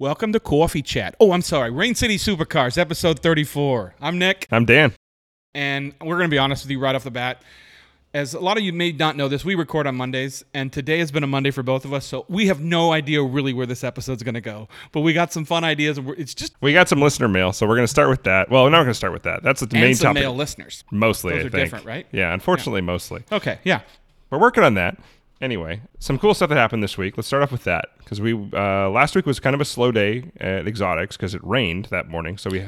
Welcome to Coffee Chat. Oh, I'm sorry. Rain City Supercars, episode 34. I'm Nick, I'm Dan. and we're going to be honest with you right off the bat. As a lot of you may not know this, we record on Mondays, and today has been a Monday for both of us, so we have no idea really where this episode's going to go. But we got some fun ideas. and we're- It's just We got some listener mail, so we're going to start with that. Well, we're not going to start with that. That's the and main some topic. male listeners. Mostly, Those I are think. different, right? Yeah, unfortunately, mostly. Okay, yeah. We're working on that. Anyway, some cool stuff that happened this week. Let's start off with that because we uh, last week was kind of a slow day at Exotics because it rained that morning. So we.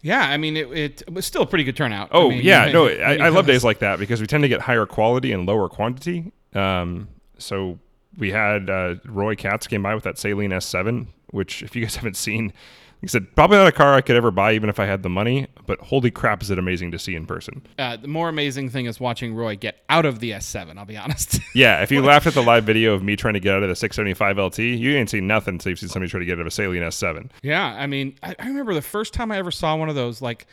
Yeah, I mean, it, it was still a pretty good turnout. Oh I mean, yeah, no, I, I love days like that because we tend to get higher quality and lower quantity. Um, so we had uh, Roy Katz came by with that Saleen S7, which if you guys haven't seen, he said probably not a car I could ever buy even if I had the money. But holy crap, is it amazing to see in person? Uh, the more amazing thing is watching Roy get out of the S7, I'll be honest. Yeah, if you laughed at the live video of me trying to get out of the 675 LT, you ain't seen nothing until you've seen somebody try to get out of a Saleen S7. Yeah, I mean, I, I remember the first time I ever saw one of those. Like,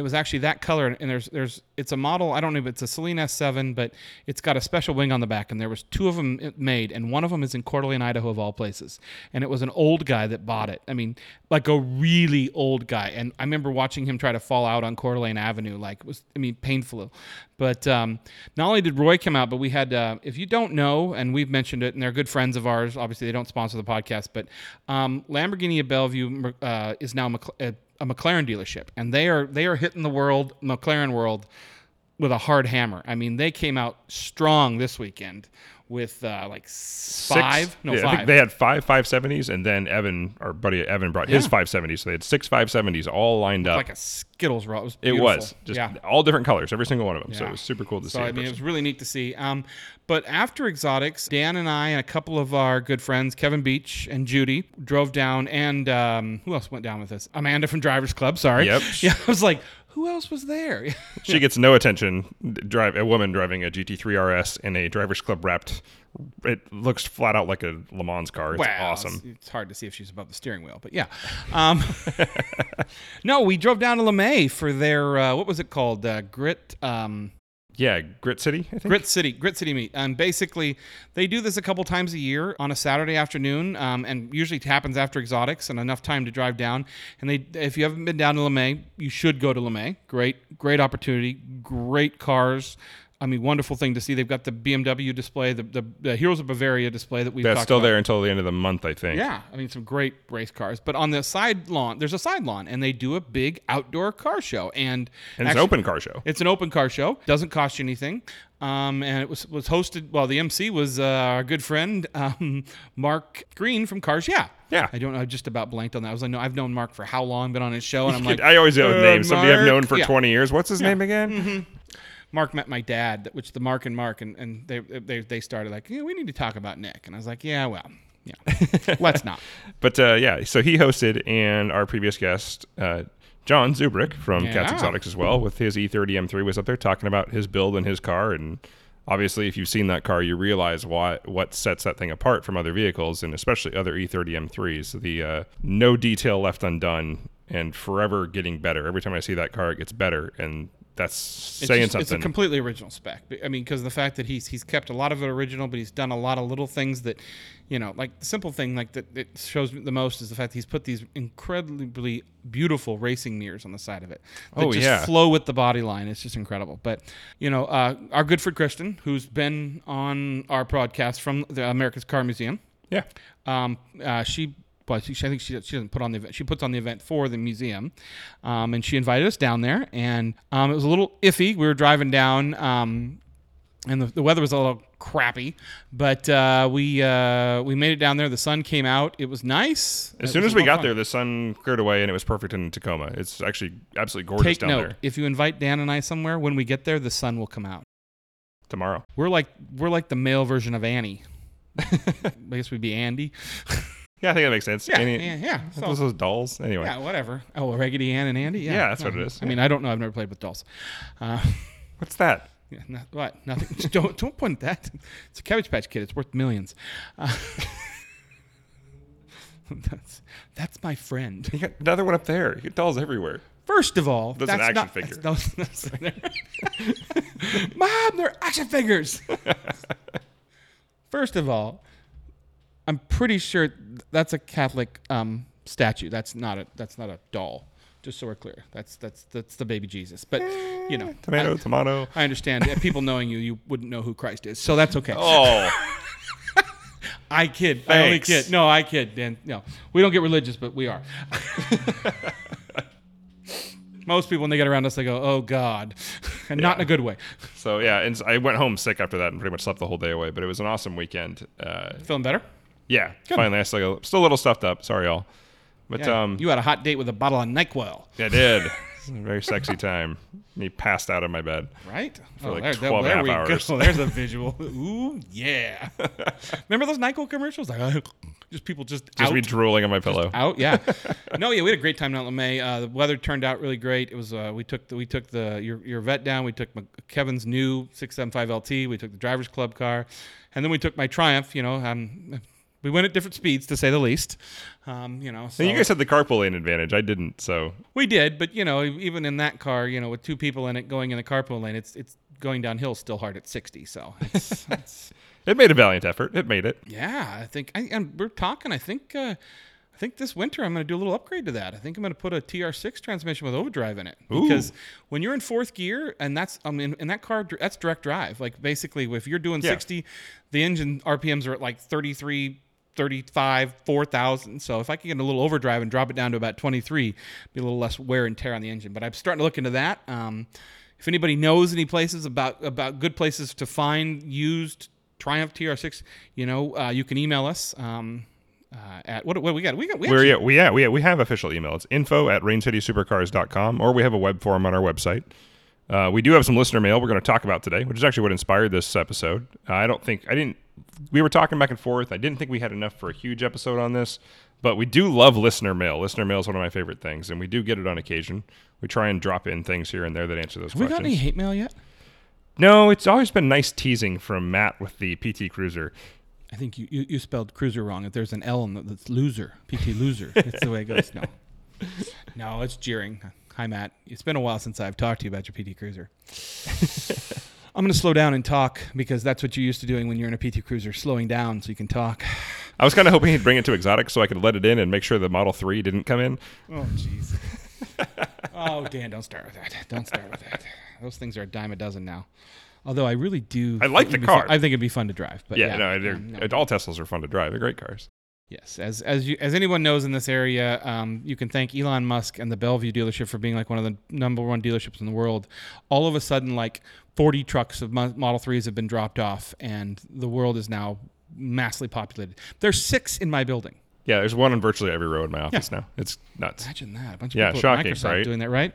it was actually that color, and there's there's it's a model. I don't know if it's a Saleen S7, but it's got a special wing on the back, and there was two of them made, and one of them is in Coeur d'Alene, Idaho, of all places. And it was an old guy that bought it. I mean, like a really old guy. And I remember watching him try to fall out on Coeur d'Alene Avenue. Like, it was I mean, painful. But um, not only did Roy come out, but we had, uh, if you don't know, and we've mentioned it, and they're good friends of ours. Obviously, they don't sponsor the podcast, but um, Lamborghini of Bellevue uh, is now a, a McLaren dealership, and they are they are hitting the world, McLaren world, with a hard hammer. I mean, they came out strong this weekend with uh, like five, Six- no yeah, I think they had five 570s, and then Evan, our buddy Evan, brought his Yeah. 570s. So they had six 570s all lined up. like a Skittles roll. It was, it was just yeah. all different colors, every single one of them. So it was super cool to see. So in I mean, it was really neat to see. Um, but after Exotics, Dan and I and a couple of our good friends, Kevin Beach and Judy, drove down, and um, who else went down with us? Amanda from Drivers Club. Sorry. Yep. Yeah, I was like, who else was there? she gets no attention. Drive a woman driving a GT3 RS in a drivers club wrapped. It looks flat out like a Le Mans car. It's Wow, awesome. It's, it's hard to see if she's above the steering wheel, but yeah. Um, no, we drove down to LeMay for their uh, what was it called? Uh, Grit. Um, Yeah, Grit City. I think. Grit City, Grit City Meet. And basically, they do this a couple times a year on a Saturday afternoon, um, and usually it happens after Exotics and enough time to drive down. And they, if you haven't been down to LeMay, you should go to LeMay. Great, great opportunity, great cars. I mean, wonderful thing to see. They've got the BMW display, the, the, the Heroes of Bavaria display that we've That's still about. there until the end of the month, I think. Yeah, I mean some great race cars. But on the side lawn, there's a side lawn, and they do a big outdoor car show. And, And it's actually- an open car show. It's an open car show. Doesn't cost you anything. Um, and it was was hosted. Well, the MC was uh, our good friend um, Mark Green from Cars. Yeah. Yeah. I don't know. I just about blanked on that. I was like, no, I've known Mark for how long? Been on his show, and I'm like, I always go with uh, names. Somebody I've known for Yeah. 20 years. What's his name again? Mark met my dad, which the Mark and Mark, and, and they, they they started like, yeah, we need to talk about Nick, and I was like, yeah, well, yeah, let's not. But uh, yeah, so he hosted, and our previous guest, uh, John Zubrick from Cats Exotics as well, with his E E30 M3, was up there talking about his build and his car. And obviously, if you've seen that car, you realize why what sets that thing apart from other vehicles, and especially other E E30 M3s. The uh, no detail left undone, and forever getting better. Every time I see that car, it gets better, and that's It's saying just- It's a completely original spec. I mean, because the fact that he's he's kept a lot of it original, but he's done a lot of little things that, you know, like the simple thing like that it shows me the most is the fact that he's put these incredibly beautiful racing mirrors on the side of it. That Oh, just yeah. flow with the body line. It's just incredible. But you know, uh, our good friend Kristen, who's been on our podcast from the America's Car Museum, yeah. um, uh, she, well, she, I think she, she doesn't put on the event. She puts on the event for the museum, um, and she invited us down there. And um, it was a little iffy. We were driving down, um, and the, the weather was a little crappy, but uh, we uh, we made it down there. The sun came out. It was nice. As It soon as we got fun. there, the sun cleared away, and it was perfect in Tacoma. It's actually absolutely gorgeous Take down note: there if you invite Dan and I somewhere, when we get there, the sun will come out. tomorrow. We're like we're like the male version of Annie. I guess we'd be Andy. Yeah, I think that makes sense. Yeah, Any- yeah, yeah. So- was those dolls? Anyway. Yeah, whatever. Oh, Raggedy Ann and Andy. Yeah, Yeah, that's what it is. I mean, I don't know. I've never played with dolls. Uh, What's that? yeah, no, what? Nothing. Just don't don't point at that. It's a Cabbage Patch Kid. It's worth millions. Uh, that's that's my friend. You got another one up there. You got dolls everywhere. First of all, That's an action not, figure. that's- that's- Mom, they're action figures. First of all, I'm pretty sure that's a Catholic um, statue. That's not a that's not a doll. Just so we're clear, that's that's that's the baby Jesus. But you know, Tomato, tomato. I understand. People knowing you, you wouldn't know who Christ is, so that's okay. Oh, I kid. I only kid. No, I kid. Dan. No, we don't get religious, but we are. Most people, when they get around us, they go, "Oh God," and not in a good way. so yeah, and s- I went home sick after that and pretty much slept the whole day away. But it was an awesome weekend. Uh, Feeling better? Yeah, finally, I still still a little stuffed up. Sorry, y'all. But Yeah. um, you had a hot date with a bottle of Nyquil, I did. It was a very sexy time. He passed out in my bed. right? For like there, 12 and a there half we hours. go. There's a visual. Ooh, yeah. Remember those Nyquil commercials? Like, just people just, Just out. me drooling on my pillow. out. Yeah. no, yeah, we had a great time down at LeMay. Uh, the weather turned out really great. It was uh, we took the, we took the your, your vet down. We took my, Kevin's new 675 LT. We took the drivers club car, and then we took my Triumph. You know, um, we went at different speeds to say the least. Um, you know, so And you guys had the carpool lane advantage. I didn't. So we did, but you know, even in that car, you know, with two people in it going in the carpool lane, it's it's going downhill still hard at 60. So it's, it's it made a valiant effort. It made it. Yeah, I think, I, and we're talking. I think, uh, I think this winter I'm going to do a little upgrade to that. I think I'm going to put a TR6 transmission with overdrive in it Ooh. because when you're in fourth gear, and that's, I mean, in that car, that's direct drive. Like basically, if you're doing Yeah. 60, the engine RPMs are at like 33. 35, 4,000. So if I can get a little overdrive and drop it down to about 23, be a little less wear and tear on the engine. But I'm starting to look into that. Um, if anybody knows any places about about good places to find used Triumph TR6, you know, uh, you can email us um, uh, at what, what we got. We got we We're, yeah, we, yeah, we, we have official email. It's info at raincitysupercars.com, or we have a web form on our website. Uh, we do have some listener mail we're going to talk about today, which is actually what inspired this episode. I don't think, I didn't, we were talking back and forth. I didn't think we had enough for a huge episode on this, but we do love listener mail. Listener mail is one of my favorite things, and we do get it on occasion. We try and drop in things here and there that answer those have we got any hate mail yet? no, it's always been nice teasing from Matt with the PT Cruiser. I think you, you, you spelled cruiser wrong. If there's an L in the, that's loser, PT loser. That's the way it goes. No, no, it's jeering. Hi Matt. It's been a while since I've talked to you about your PT Cruiser. I'm going to slow down and talk because that's what you're used to doing when you're in a PT Cruiser, slowing down so you can talk. I was kind of hoping he'd bring it to exotic so I could let it in and make sure the Model 3 didn't come in. Oh, jeez. oh, Dan, don't start with that. Don't start with that. Those things are a dime a dozen now. Although I really do. I like the car. fun- I think it'd be fun to drive. But Yeah, yeah, no, um, no. all Teslas are fun to drive. They're great cars. Yes, as as you as anyone knows in this area, um, you can thank Elon Musk and the Bellevue dealership for being like one of the number one dealerships in the world. All of a sudden, like 40 trucks of Model 3s have been dropped off, and the world is now massively populated. There's six in my building. Yeah, there's one on virtually every row in my office now. It's nuts. Imagine that. A bunch of Yeah, people shocking, Microsoft right? doing that, right?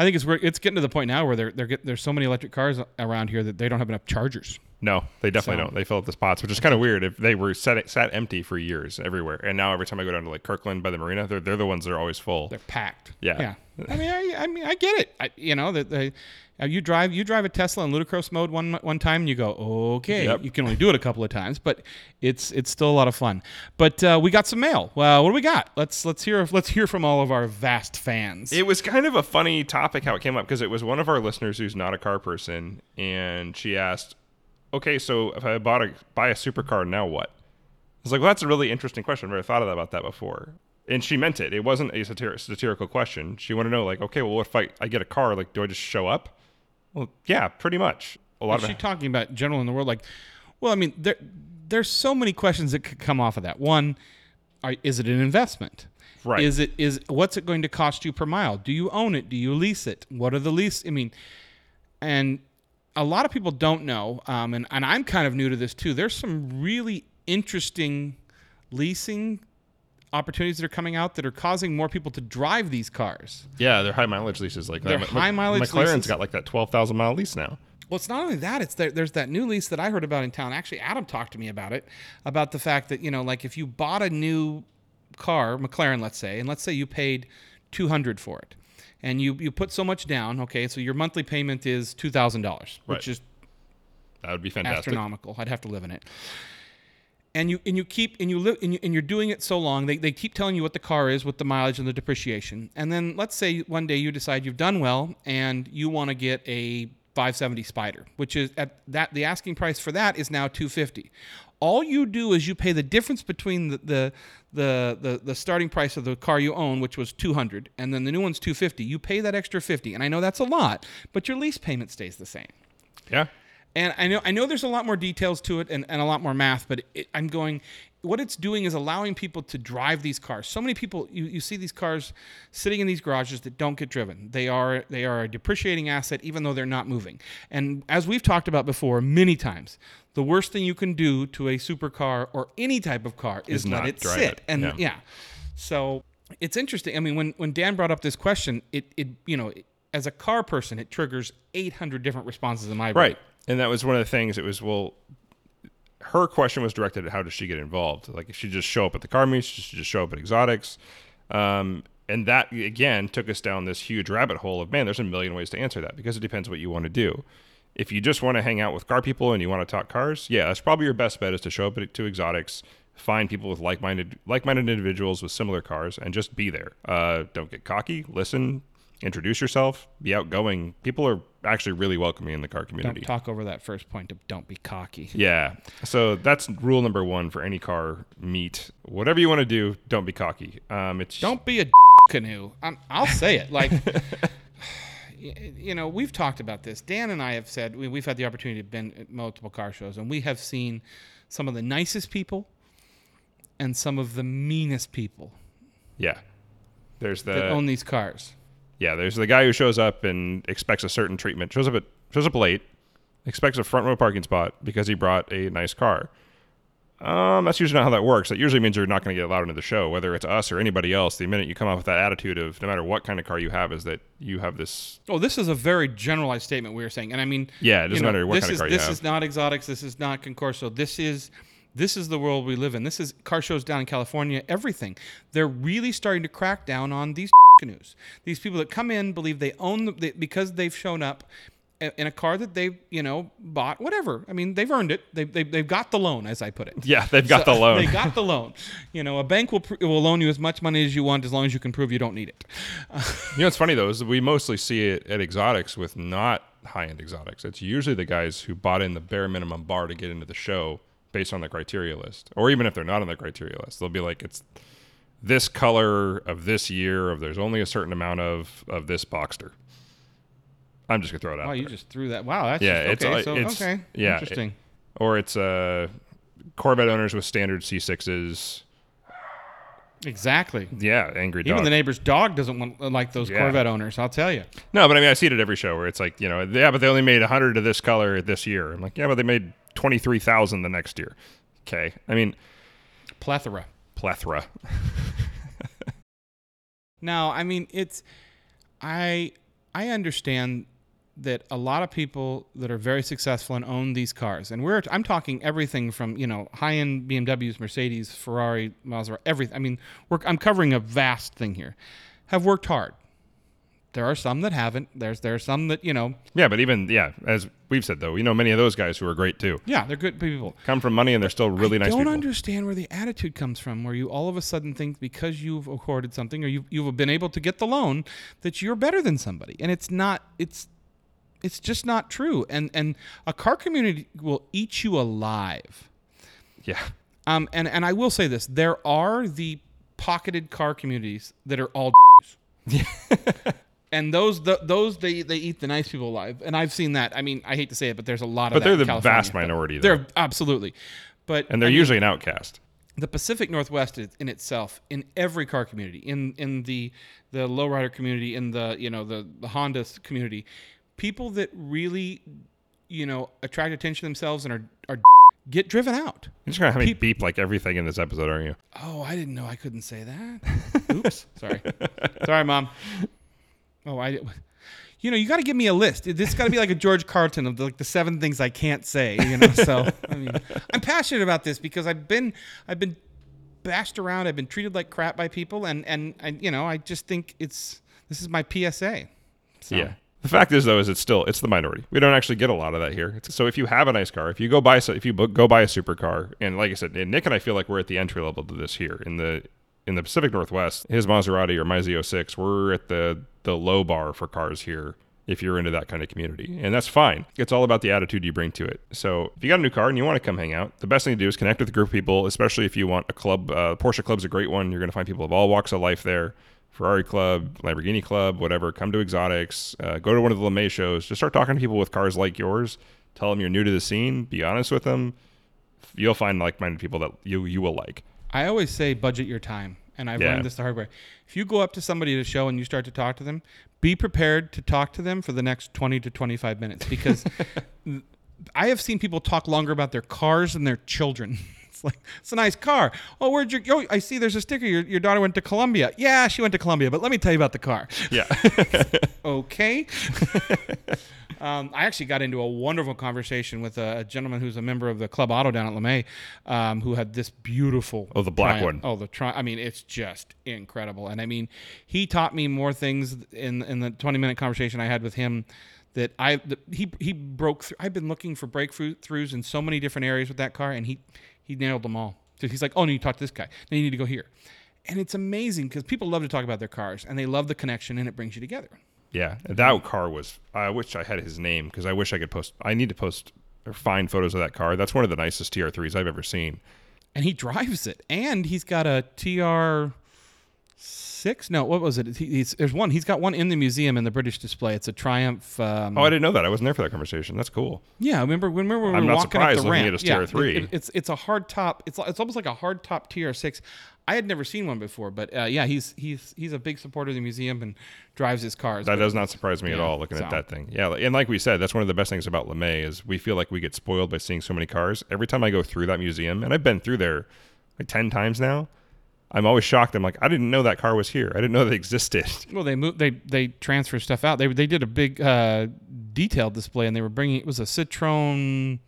I think it's it's getting to the point now where they're, they're get, there's so many electric cars around here that they don't have enough chargers. No, they definitely So- don't. They fill up the spots, which is kind of weird. If they were set, sat empty for years everywhere, and now every time I go down to like Kirkland by the marina, they're they're the ones that are always full. They're packed. Yeah. Yeah. I mean, I, I mean, I get it. I, you know that they, you drive you drive a Tesla in ludicrous mode one one time, and you go, okay. Yep. You can only do it a couple of times, but it's it's still a lot of fun. But uh, we got some mail. Well, what do we got? Let's let's hear let's hear from all of our vast fans. It was kind of a funny topic how it came up because it was one of our listeners who's not a car person, and she asked, "Okay, so if I bought a buy a supercar, now what?" I was like, "Well, that's a really interesting question. I've never thought about that before." And she meant it. It wasn't a satir- satirical question. She wanted to know, like, okay, well, what if I, I get a car? Like, do I just show up? Well, yeah, pretty much. A lot Is of she talking about general in the world? Like, well, I mean, there there's so many questions that could come off of that. One, are, is it an investment? Right. Is it is what's it going to cost you per mile? Do you own it? Do you lease it? What are the lease? I mean, and a lot of people don't know, um, and and I'm kind of new to this too. There's some really interesting leasing opportunities that are coming out that are causing more people to drive these cars. Yeah, they're high mileage leases like They're that. Uh, high mileage McLaren's leases. got like that twelve thousand mile lease now. Well, it's not only that; it's there, there's that new lease that I heard about in town. Actually, Adam talked to me about it, about the fact that you know, like if you bought a new car, McLaren, let's say, and let's say you paid two hundred for it, and you you put so much down, okay, so your monthly payment is two thousand dollars, which Right. is That would be fantastic. astronomical. I'd have to live in it. And you and you keep and you live and, you, and you're doing it so long. They, they keep telling you what the car is with the mileage and the depreciation. And then let's say one day you decide you've done well and you want to get a 570 Spider, which is at that the asking price for that is now 250. All you do is you pay the difference between the the the the, the starting price of the car you own, which was 200, and then the new one's 250. You pay that extra 50, and I know that's a lot, but your lease payment stays the same. Yeah. And I know I know there's a lot more details to it and, and a lot more math, but it, I'm going. What it's doing is allowing people to drive these cars. So many people you, you see these cars sitting in these garages that don't get driven. They are they are a depreciating asset even though they're not moving. And as we've talked about before many times, the worst thing you can do to a supercar or any type of car is, Is let not it sit. it. And Yeah. yeah. So it's interesting. I mean, when when Dan brought up this question, it it you know, as a car person, it triggers 800 different responses in my brain. Right. And that was one of the things. It was well, her question was directed at how does she get involved? Like, she just show up at the car meets, she just show up at exotics. Um, and that again took us down this huge rabbit hole of man. There's a million ways to answer that because it depends what you want to do. If you just want to hang out with car people and you want to talk cars, yeah, that's probably your best bet is to show up at, to exotics, find people with like-minded like-minded individuals with similar cars, and just be there. Uh, don't get cocky. Listen, introduce yourself, be outgoing. People are actually really welcoming in the car community. Don't talk over that first point of don't be cocky. Yeah. So that's rule number one for any car meet. Whatever you want to do, don't be cocky. Um, it's Don't be a canoe. I'm, I'll say it. Like, you know, we've talked about this. Dan and I have said we, we've had the opportunity to been at multiple car shows, and we have seen some of the nicest people and some of the meanest people yeah. There's that the own these cars. Yeah. There's the guy who shows up and expects a certain treatment. Shows up at shows up late, expects a front row parking spot because he brought a nice car. Um, that's usually not how that works. That usually means you're not going to get allowed into the show, whether it's us or anybody else. The minute you come up with that attitude of no matter what kind of car you have, is that you have this. Oh, this is a very generalized statement we are saying, and I mean, Yeah, it doesn't you know, matter what kind of car you have. This is not exotics. This is not concorso. This is this is the world we live in. This is car shows down in California. Everything they're really starting to crack down on these canoes. These people that come in believe they own the, they, because they've shown up in a car that they you know bought. Whatever. I mean, they've earned it. They they they've got the loan, as I put it. Yeah, they've got So- the loan. They got the loan. You know, a bank will will loan you as much money as you want as long as you can prove you don't need it. You know what's funny though is that we mostly see it at exotics with not high end exotics. It's usually the guys who bought in the bare minimum bar to get into the show based on the criteria list, or even if they're not on the criteria list, they'll be like, it's this color of this year of there's only a certain amount of of this Boxster. I'm just gonna throw it out. Oh, you just threw that. Wow, that's Yeah, just, it's, okay. uh, so it's- okay, yeah, it- interesting. or it's uh, Corvette owners with standard C6s. Exactly. Yeah, angry dog. Even the neighbor's dog doesn't want like those Yeah. Corvette owners. I'll tell you. No, but I mean, I see it at every show where it's like, you know, yeah, but they only made 100 of this color this year. I'm like, yeah, but they made 23,000 the next year. Okay. I mean, Plethora. plethora. Now, I mean, it's I I understand that a lot of people that are very successful and own these cars, and we're I'm talking everything from you know high end BMWs, Mercedes, Ferrari, Maserati, everything. I mean, we're, I'm covering a vast thing here. Have worked hard. There are some that haven't. There's there are some that you know, Yeah, but even, yeah, as we've said, though, we know many of those guys who are great too. yeah, they're good people. Come from money and they're still really I nice I don't people. understand where the attitude comes from, where you all of a sudden think because you've accorded something or you you've been able to get the loan that you're better than somebody, and it's not. It's it's just not true. And and a car community will eat you alive. yeah. Um, and and I will say this: there are the pocketed car communities that are all. And those, th those, they, they eat the nice people alive, and I've seen that. I mean, I hate to say it, but there's a lot of. But they're the vast minority, though. They're absolutely, but And they're I mean, usually an outcast. the Pacific Northwest in itself in every car community in in the the lowrider community in the you know the the Honda community people that really you know attract attention to themselves and are are get driven out You're just to have me beep like everything in this episode, aren't you? oh I didn't know I couldn't say that oops sorry sorry mom oh I Did. you know you got to give me a list this got to be like a George Carlton of the, like the seven things I can't say you know so I mean I'm passionate about this because I've been I've been bashed around. I've been treated like crap by people, and and I, you know, I just think it's this is my PSA. So, Yeah. The fact is, though, is it's still it's the minority. We don't actually get a lot of that here. So if you have a nice car, if you go buy if you go buy a supercar, and like I said, and Nick and I feel like we're at the entry level to this here in the in the Pacific Northwest. His Maserati or my Z06, we're at the the low bar for cars here. if you're into that kind of community. And that's fine. It's all about the attitude you bring to it. So if you got a new car and you want to come hang out, the best thing to do is connect with a group of people, especially if you want a club. Uh, Porsche Club's a great one. You're going to find people of all walks of life there. Ferrari Club, Lamborghini Club, whatever. Come to Exotics. Uh, go to one of the LeMay shows. Just start talking to people with cars like yours. Tell them you're new to the scene. Be honest with them. You'll find like-minded people that you you will like. I always say budget your time, and I've Yeah. learned this the hard way. If you go up to somebody at a show and you start to talk to them, be prepared to talk to them for the next 20 to 25 minutes because I have seen people talk longer about their cars than their children. It's like, it's a nice car. Oh, where'd your, oh, I see there's a sticker. Your, your daughter went to Columbia. Yeah, she went to Columbia, but let me tell you about the car. Yeah. Okay. um, I actually got into a wonderful conversation with a, a gentleman who's a member of the Club Auto down at LeMay, um, who had this beautiful. Oh, the black Triumph. one. Oh, the I mean, it's just incredible. And I mean, he taught me more things in in the 20 minute conversation I had with him that I that he he broke through. I've been looking for breakthroughs in so many different areas with that car, and he he nailed them all. So he's like, oh, no, you talk to this guy. Then you need to go here. And it's amazing because people love to talk about their cars and they love the connection and it brings you together. Yeah, that car was. I wish I had his name because I wish I could post. I need to post or find photos of that car. That's one of the nicest TR3s I've ever seen. and he drives it. And he's got a TR six. No, what was it? He, he's, there's one. He's got one in the museum in the British display. It's a Triumph. Um, Oh, I didn't know that. I wasn't there for that conversation. That's cool. yeah, remember remember when I'm we were not walking up surprised the looking ramp? at his yeah, TR3. it- it's it's a hard top. It's it's almost like a hard top TR6. I had never seen one before, but uh, yeah, he's he's he's a big supporter of the museum and drives his cars. That does not surprise me at all. Looking so. at that thing, yeah, and like we said, that's one of the best things about LeMay is we feel like we get spoiled by seeing so many cars. Every time I go through that museum, and I've been through there like ten times now, I'm always shocked. I'm like, I didn't know that car was here. I didn't know they existed. Well, they moved. They they transfer stuff out. They they did a big uh, detailed display, and they were bringing. It was a Citroen.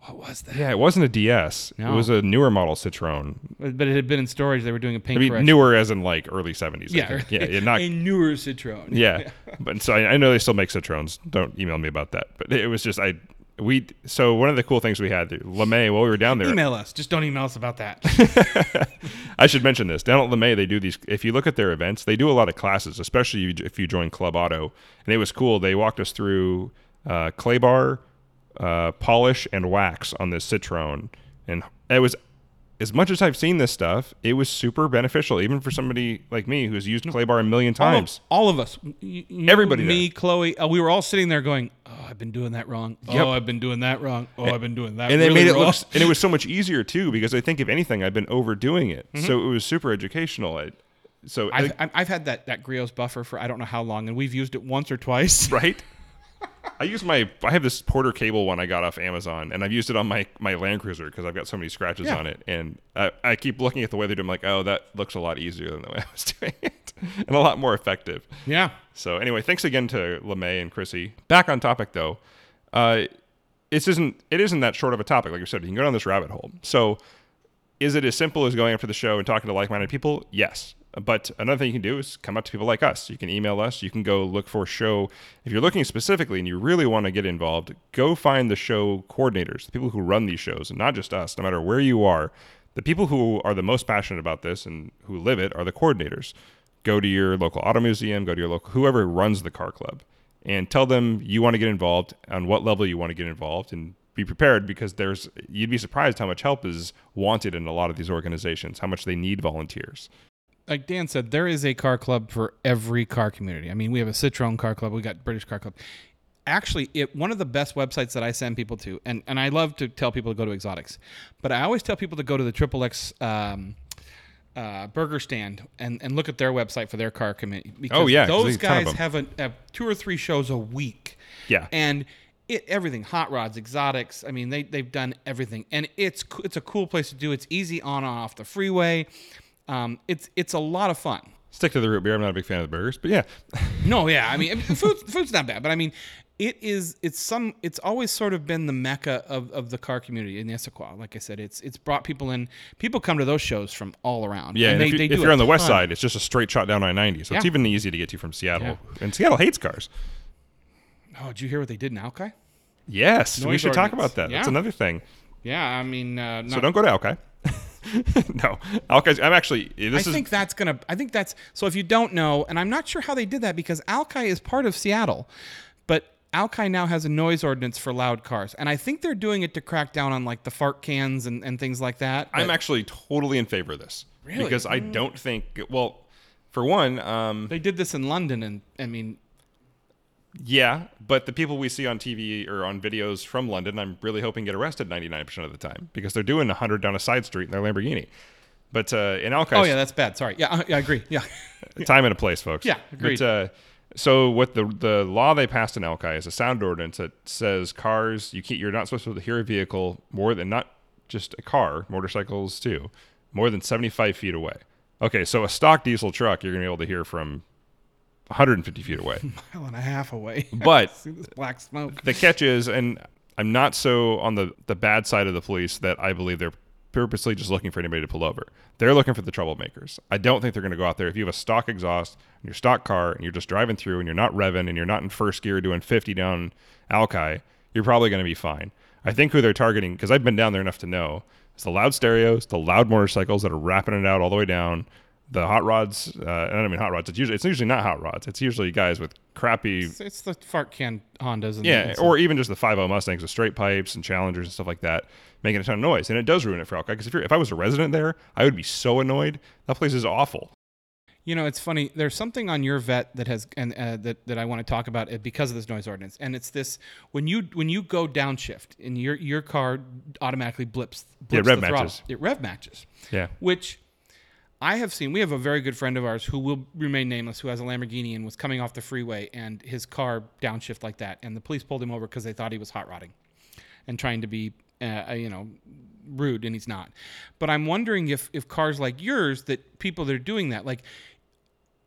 What was that? Yeah, it wasn't a DS. No. It was a newer model Citroen. But it had been in storage. They were doing a paint I mean, correction. newer as in like early 70s. Yeah, yeah, yeah, not a newer Citroen. yeah. But so I, I know they still make Citroens. Don't email me about that. But it was just I we so one of the cool things we had LeMay while we were down there. Email us. Just don't email us about that. I should mention this. Down at LeMay, they do these. If you look at their events, they do a lot of classes, especially if you join Club Auto. And it was cool. They walked us through uh, clay bar, uh, polish, and wax on this Citroen, and it was. As much as I've seen this stuff, it was super beneficial, even for somebody like me who's used clay bar a million all, times. all of us. You- Everybody Me, Chloe. Uh, we were all sitting there going, "Oh, I've been doing that wrong. Yep. Oh, I've been doing that wrong. Oh, I've been doing that." and they really made it wrong." look, and it was so much easier too, because I think if anything, I've been overdoing it, Mm-hmm. so it was super educational. I, so I've, I've- I've had that that Griot's buffer for I don't know how long, and we've used it once or twice. right? I use my I have this Porter cable one I got off Amazon, and I've used it on my my Land Cruiser because I've got so many scratches Yeah. on it, and I, I keep looking at the way they're doing. I'm like, oh, that looks a lot easier than the way I was doing it, and a lot more effective. Yeah. So anyway, thanks again to LeMay and Chrissy. Back on topic though, uh, it isn't it isn't that short of a topic. Like I said, you can go down this rabbit hole. So is it as simple as going after the show and talking to like-minded people? Yes. But another thing you can do is come up to people like us. You can email us. You can go look for show. If you're looking specifically and you really want to get involved, go find the show coordinators, the people who run these shows, and not just us, no matter where you are. The people who are the most passionate about this and who live it are the coordinators. Go to your local auto museum, go to your local, whoever runs the car club, and tell them you want to get involved, on what level you want to get involved, and be prepared because there's you'd be surprised how much help is wanted in a lot of these organizations, how much they need volunteers. Like Dan said, there is a car club for every car community. I mean, we have a Citroen car club, we got British car club. Actually, it one of the best websites that I send people to, and, and I love to tell people to go to Exotics, but I always tell people to go to the Triple X um, uh, burger stand and, and look at their website for their car committee. Because Oh, yeah. those there's a ton of guys have, a, have two or three shows a week. Yeah. and it everything hot rods exotics i mean they, they've done everything and it's it's a cool place to do it's easy on and off the freeway um, it's it's a lot of fun Stick to the root beer. I'm not a big fan of the burgers, but yeah, no yeah i mean, I mean food, food's not bad but i mean it is it's some it's always sort of been the mecca of, of the car community in Issaquah. Like I said, it's it's brought people in. People come to those shows from all around. yeah. And, they, if, you, they if you're on the west side, it's just a straight shot down I-90, so it's Yeah. even easy to get to from Seattle. And Seattle hates cars. Oh, did you hear what they did in Alki? Yes, we Noise should talk about that. That's another thing. Yeah, I mean, uh, So don't go to Alki. no, Alki's. I'm actually. This I is think that's gonna. I think that's so. If you don't know, and I'm not sure how they did that because Alki is part of Seattle, but Alki now has a noise ordinance for loud cars, and I think they're doing it to crack down on like the fart cans and, and things like that. I'm actually totally in favor of this Really? because I don't think. Well, for one, um, they did this in London, and I mean, yeah, but the people we see on TV or on videos from London, I'm really hoping get arrested 99% of the time because they're doing 100 down a side street in their Lamborghini. But uh, in Alki, oh yeah, that's bad. Sorry. Yeah, yeah, I agree. Yeah. time and a place, folks. Yeah, agreed. But, uh, so what the the law they passed in Alki is a sound ordinance that says cars you can't, you're not supposed to hear a vehicle more than not just a car, motorcycles too, more than 75 feet away. Okay, so a stock diesel truck you're gonna be able to hear from 150 feet away. mile and a half away. But See this black smoke. the catch is, and I'm not so on the the bad side of the police that I believe they're purposely just looking for anybody to pull over. They're looking for the troublemakers. I don't think they're going to go out there if you have a stock exhaust in your stock car and you're just driving through and you're not revving and you're not in first gear doing 50 down Alki, you're probably going to be fine. I think who they're targeting because I've been down there enough to know is the loud stereos, the loud motorcycles that are rapping it out all the way down. The hot rods, uh, and I don't mean hot rods. It's usually it's usually not hot rods. It's usually guys with crappy It's, it's the fart can Hondas. And yeah, or even just the 50 Mustangs with straight pipes and Challengers and stuff like that, making a ton of noise, and it does ruin it for Alki. Because if you're, if I was a resident there, I would be so annoyed. That place is awful. You know, it's funny. There's something on your vet that has and uh, that that I want to talk about it because of this noise ordinance, and it's this: when you when you go downshift and your your car automatically blips, Yeah, blips rev the throttle. matches. It rev matches, Yeah, which I have seen. We have a very good friend of ours who will remain nameless, who has a Lamborghini and was coming off the freeway, and his car downshift like that, and the police pulled him over because they thought he was hot rodding and trying to be, uh, you know, rude, and he's not. But I'm wondering if if cars like yours, that people that are doing that, like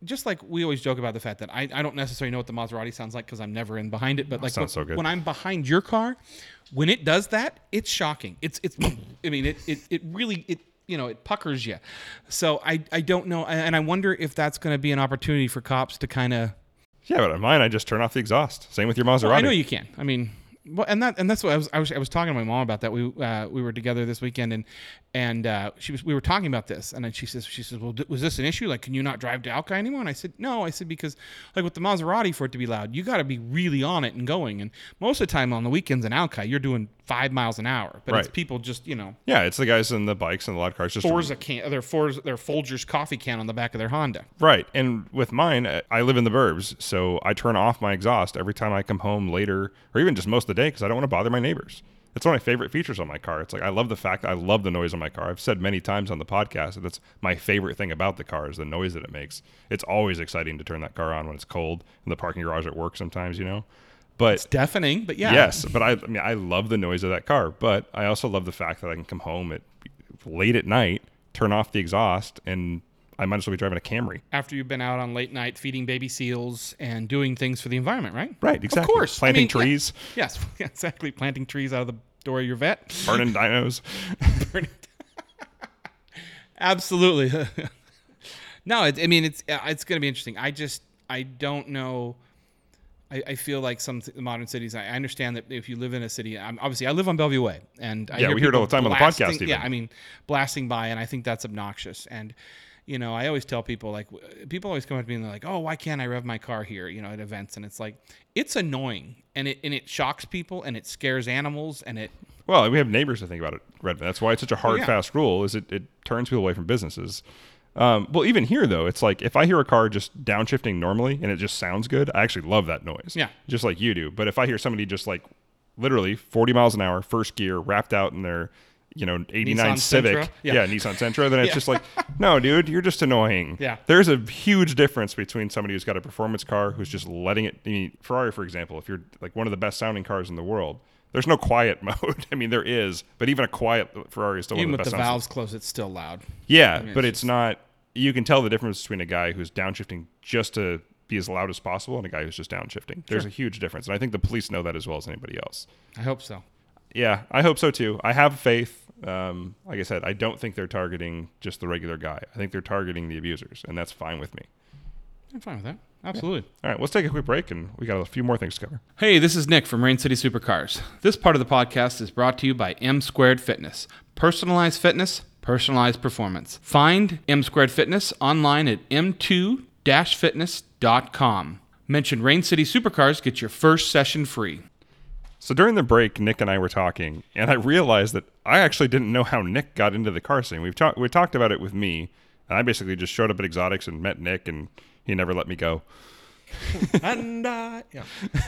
just like we always joke about the fact that I, I don't necessarily know what the Maserati sounds like because I'm never in behind it, but like when, so when I'm behind your car, when it does that, it's shocking. It's it's I mean it it, it really it you know it puckers you. So I I don't know, and I wonder if that's going to be an opportunity for cops to kind of. yeah, but on mine, I just turn off the exhaust. Same with your Maserati. I know you can. I mean, well, and that and that's what I was I was I was talking to my mom about that. We uh, we were together this weekend and and uh, she was we were talking about this and then she says she says well d- was this an issue like can you not drive to Alki anymore and I said no I said because like with the Maserati for it to be loud you got to be really on it and going and most of the time on the weekends in Alki you're doing five miles an hour but it's people just you know Yeah, it's the guys in the bikes and the loud cars. Just Forza can their Forza their Folgers coffee can on the back of their Honda. Right. And with mine, I live in the burbs, so I turn off my exhaust every time I come home later, or even just most of the day, because I don't want to bother my neighbors. It's one of my favorite features on my car. It's like I love the fact I love the noise on my car. I've said many times on the podcast that that's my favorite thing about the car is the noise that it makes. It's always exciting to turn that car on when it's cold in the parking garage at work sometimes, you know. But it's Deafening, but yeah. Yes, but I, I mean, I love the noise of that car. But I also love the fact that I can come home at late at night, turn off the exhaust, and I might as well be driving a Camry. After you've been out on late night feeding baby seals and doing things for the environment, right? Right, exactly. Of course. I Planting mean, yeah. trees, Yes, exactly. Planting trees out of the door of your vet. burning dinos. Absolutely. no, it, I mean it's uh, it's going to be interesting. I just I don't know. I, I feel like some th- modern cities. I I understand that if you live in a city, I'm, obviously I live on Bellevue Way, and I Yeah, we hear it all the time on the podcast even. Yeah, I mean blasting by, and I think that's obnoxious. And you know, I always tell people like people always come up to me and they're like, "Oh, why can't I rev my car here?" You know, at events, and it's like it's annoying, and it and it shocks people, and it scares animals, and it Well, we have neighbors to think about it, Redmond. That's why it's such a hard, yeah. fast rule. Is it, it turns people away from businesses. Um, well, even here though, it's like if I hear a car just downshifting normally and it just sounds good, I actually love that noise. Yeah. just like you do. But if I hear somebody just like literally 40 miles an hour, first gear, wrapped out in their you know 89 Nissan Civic, yeah. Yeah. Nissan Sentra, then it's Yeah. just like, no, dude, you're just annoying. Yeah. there's a huge difference between somebody who's got a performance car who's just letting it. I mean, Ferrari, for example, if you're like one of the best sounding cars in the world. There's no quiet mode. I mean, there is, but even a quiet Ferrari is still even one with of the the best. sounding valves closed, it's still loud. yeah, mean, but it's it's not. You can tell the difference between a guy who's downshifting just to be as loud as possible and a guy who's just downshifting. There's a huge difference, and I think the police know that as well as anybody else. I hope so. Yeah, I hope so too. I have faith. Um, like I said, I don't think they're targeting just the regular guy. I think they're targeting the abusers, and that's fine with me. I'm fine with that. Absolutely. All right, let's take a quick break, and we got a few more things to cover. Hey, this is Nick from Rain City Supercars. This part of the podcast is brought to you by M Squared Fitness. Personalized fitness, personalized performance. Find M Squared Fitness online at m2-fitness.com. Mention Rain City Supercars, get your first session free. So during the break, Nick and I were talking, and I realized that I actually didn't know how Nick got into the car scene. We've talked we talked about it with me, and I basically just showed up at Exotics and met Nick, and he never let me go. and uh, yeah,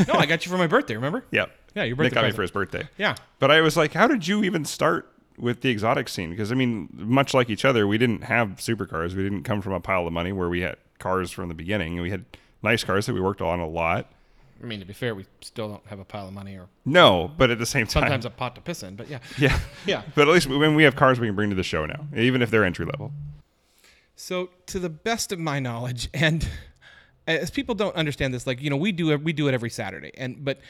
no, I got you for my birthday. Remember? Yeah, Yeah, your Nick birthday got me for his birthday. Yeah. But I was like, how did you even start with the exotic scene? Because I mean, much like each other, we didn't have supercars. We didn't come from a pile of money where we had cars from the beginning. We had nice cars that we worked on a lot. I mean, to be fair, we still don't have a pile of money or No, but at the same time, sometimes a pot to piss in. But yeah, yeah, yeah. But at least when we have cars, we can bring to the show now, even if they're entry level. So, to the best of my knowledge, and as people don't understand this, like you know, we do we do it every Saturday, and but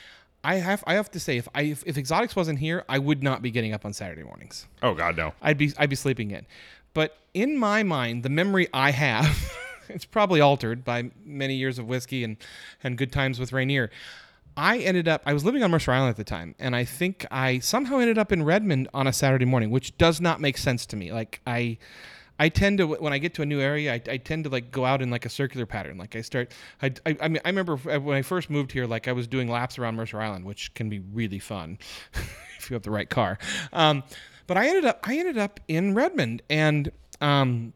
I have I have to say, if I if, if Exotics wasn't here, I would not be getting up on Saturday mornings. Oh God, no. I'd be I'd be sleeping in. But in my mind, the memory I have, it's probably altered by many years of whiskey and and good times with Rainier. I ended up I was living on Mercer Island at the time, and I think I somehow ended up in Redmond on a Saturday morning, which does not make sense to me. Like I I tend to when I get to a new area, I, I tend to like go out in like a circular pattern. Like I start, I, I, I mean, I remember when I first moved here, like I was doing laps around Mercer Island, which can be really fun if you have the right car. Um, but I ended up, I ended up in Redmond, and um,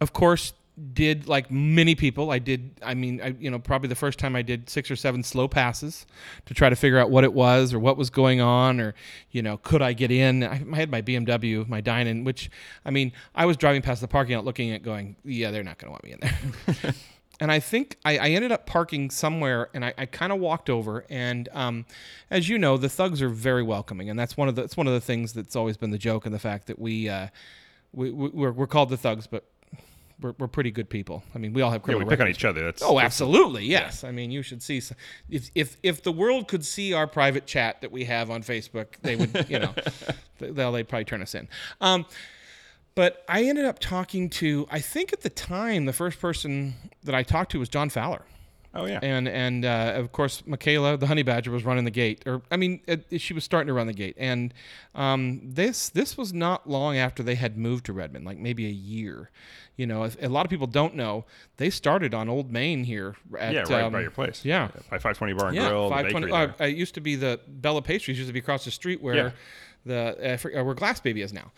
of course, did like many people. I did. I mean, I you know probably the first time I did six or seven slow passes to try to figure out what it was or what was going on or you know could I get in. I, had my BMW, my Dinan, which I mean I was driving past the parking lot looking at going, yeah, they're not going to want me in there. and I think I, I ended up parking somewhere, and I, I kind of walked over. And um, as you know, the thugs are very welcoming, and that's one of the that's one of the things that's always been the joke, and the fact that we. Uh, we, we we're, we're called the thugs, but we're, we're pretty good people. I mean, we all have Yeah, criminal we pick on each other. That's Oh, absolutely, yes. I mean, you should see if if if the world could see our private chat that we have on Facebook, they would, you know, they'll they'd probably turn us in. Um, but I ended up talking to, I think at the time, the first person that I talked to was John Fowler. Oh yeah. And and uh, of course, Michaela, the honey badger, was running the gate, or I mean, uh, she was starting to run the gate. And um, this this was not long after they had moved to Redmond, like maybe a year. You know, a lot of people don't know they started on Old Main here. At, yeah, right um, by your place. yeah. by 520 Bar and yeah, Grill. 520. bakery Uh, it used to be the Bella Pastries used to be across the street where Yeah. the uh, uh, where Glass Baby is now,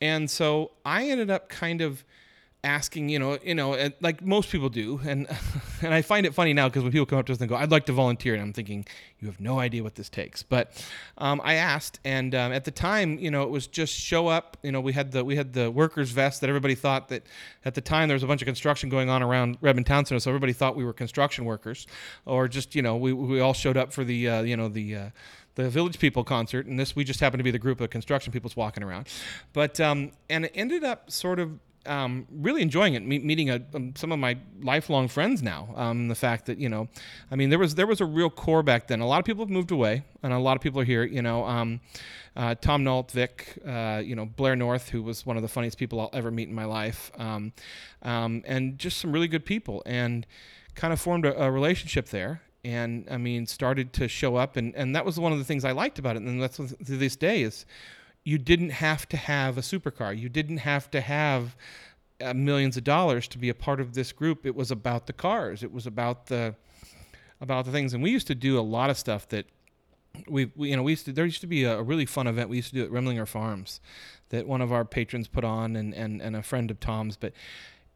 and so I ended up kind of asking, you know, you know, like most people do, and and I find it funny now because when people come up to us and go, "I'd like to volunteer," and I'm thinking, you have no idea what this takes. But um, I asked, and um, at the time, you know, it was just show up. You know, we had the we had the workers vest that everybody thought that at the time there was a bunch of construction going on around Redmond Town Center, so everybody thought we were construction workers, or just you know, we we all showed up for the uh, you know the. Uh, the Village People concert, and this we just happened to be the group of construction peoples walking around, but um, and it ended up sort of um, really enjoying it, me- meeting a, um, some of my lifelong friends now. Um, the fact that you know, I mean, there was there was a real core back then. A lot of people have moved away, and a lot of people are here. You know, um, uh, Tom Nault, Vic, uh, you know, Blair North, who was one of the funniest people I'll ever meet in my life, um, um, and just some really good people, and kind of formed a, a relationship there. And I mean, started to show up, and, and that was one of the things I liked about it. And that's to this day is, you didn't have to have a supercar. You didn't have to have uh, millions of dollars to be a part of this group. It was about the cars. It was about the about the things. And we used to do a lot of stuff that we, we you know we used to there used to be a, a really fun event we used to do at Remlinger Farms that one of our patrons put on and and, and a friend of Tom's. But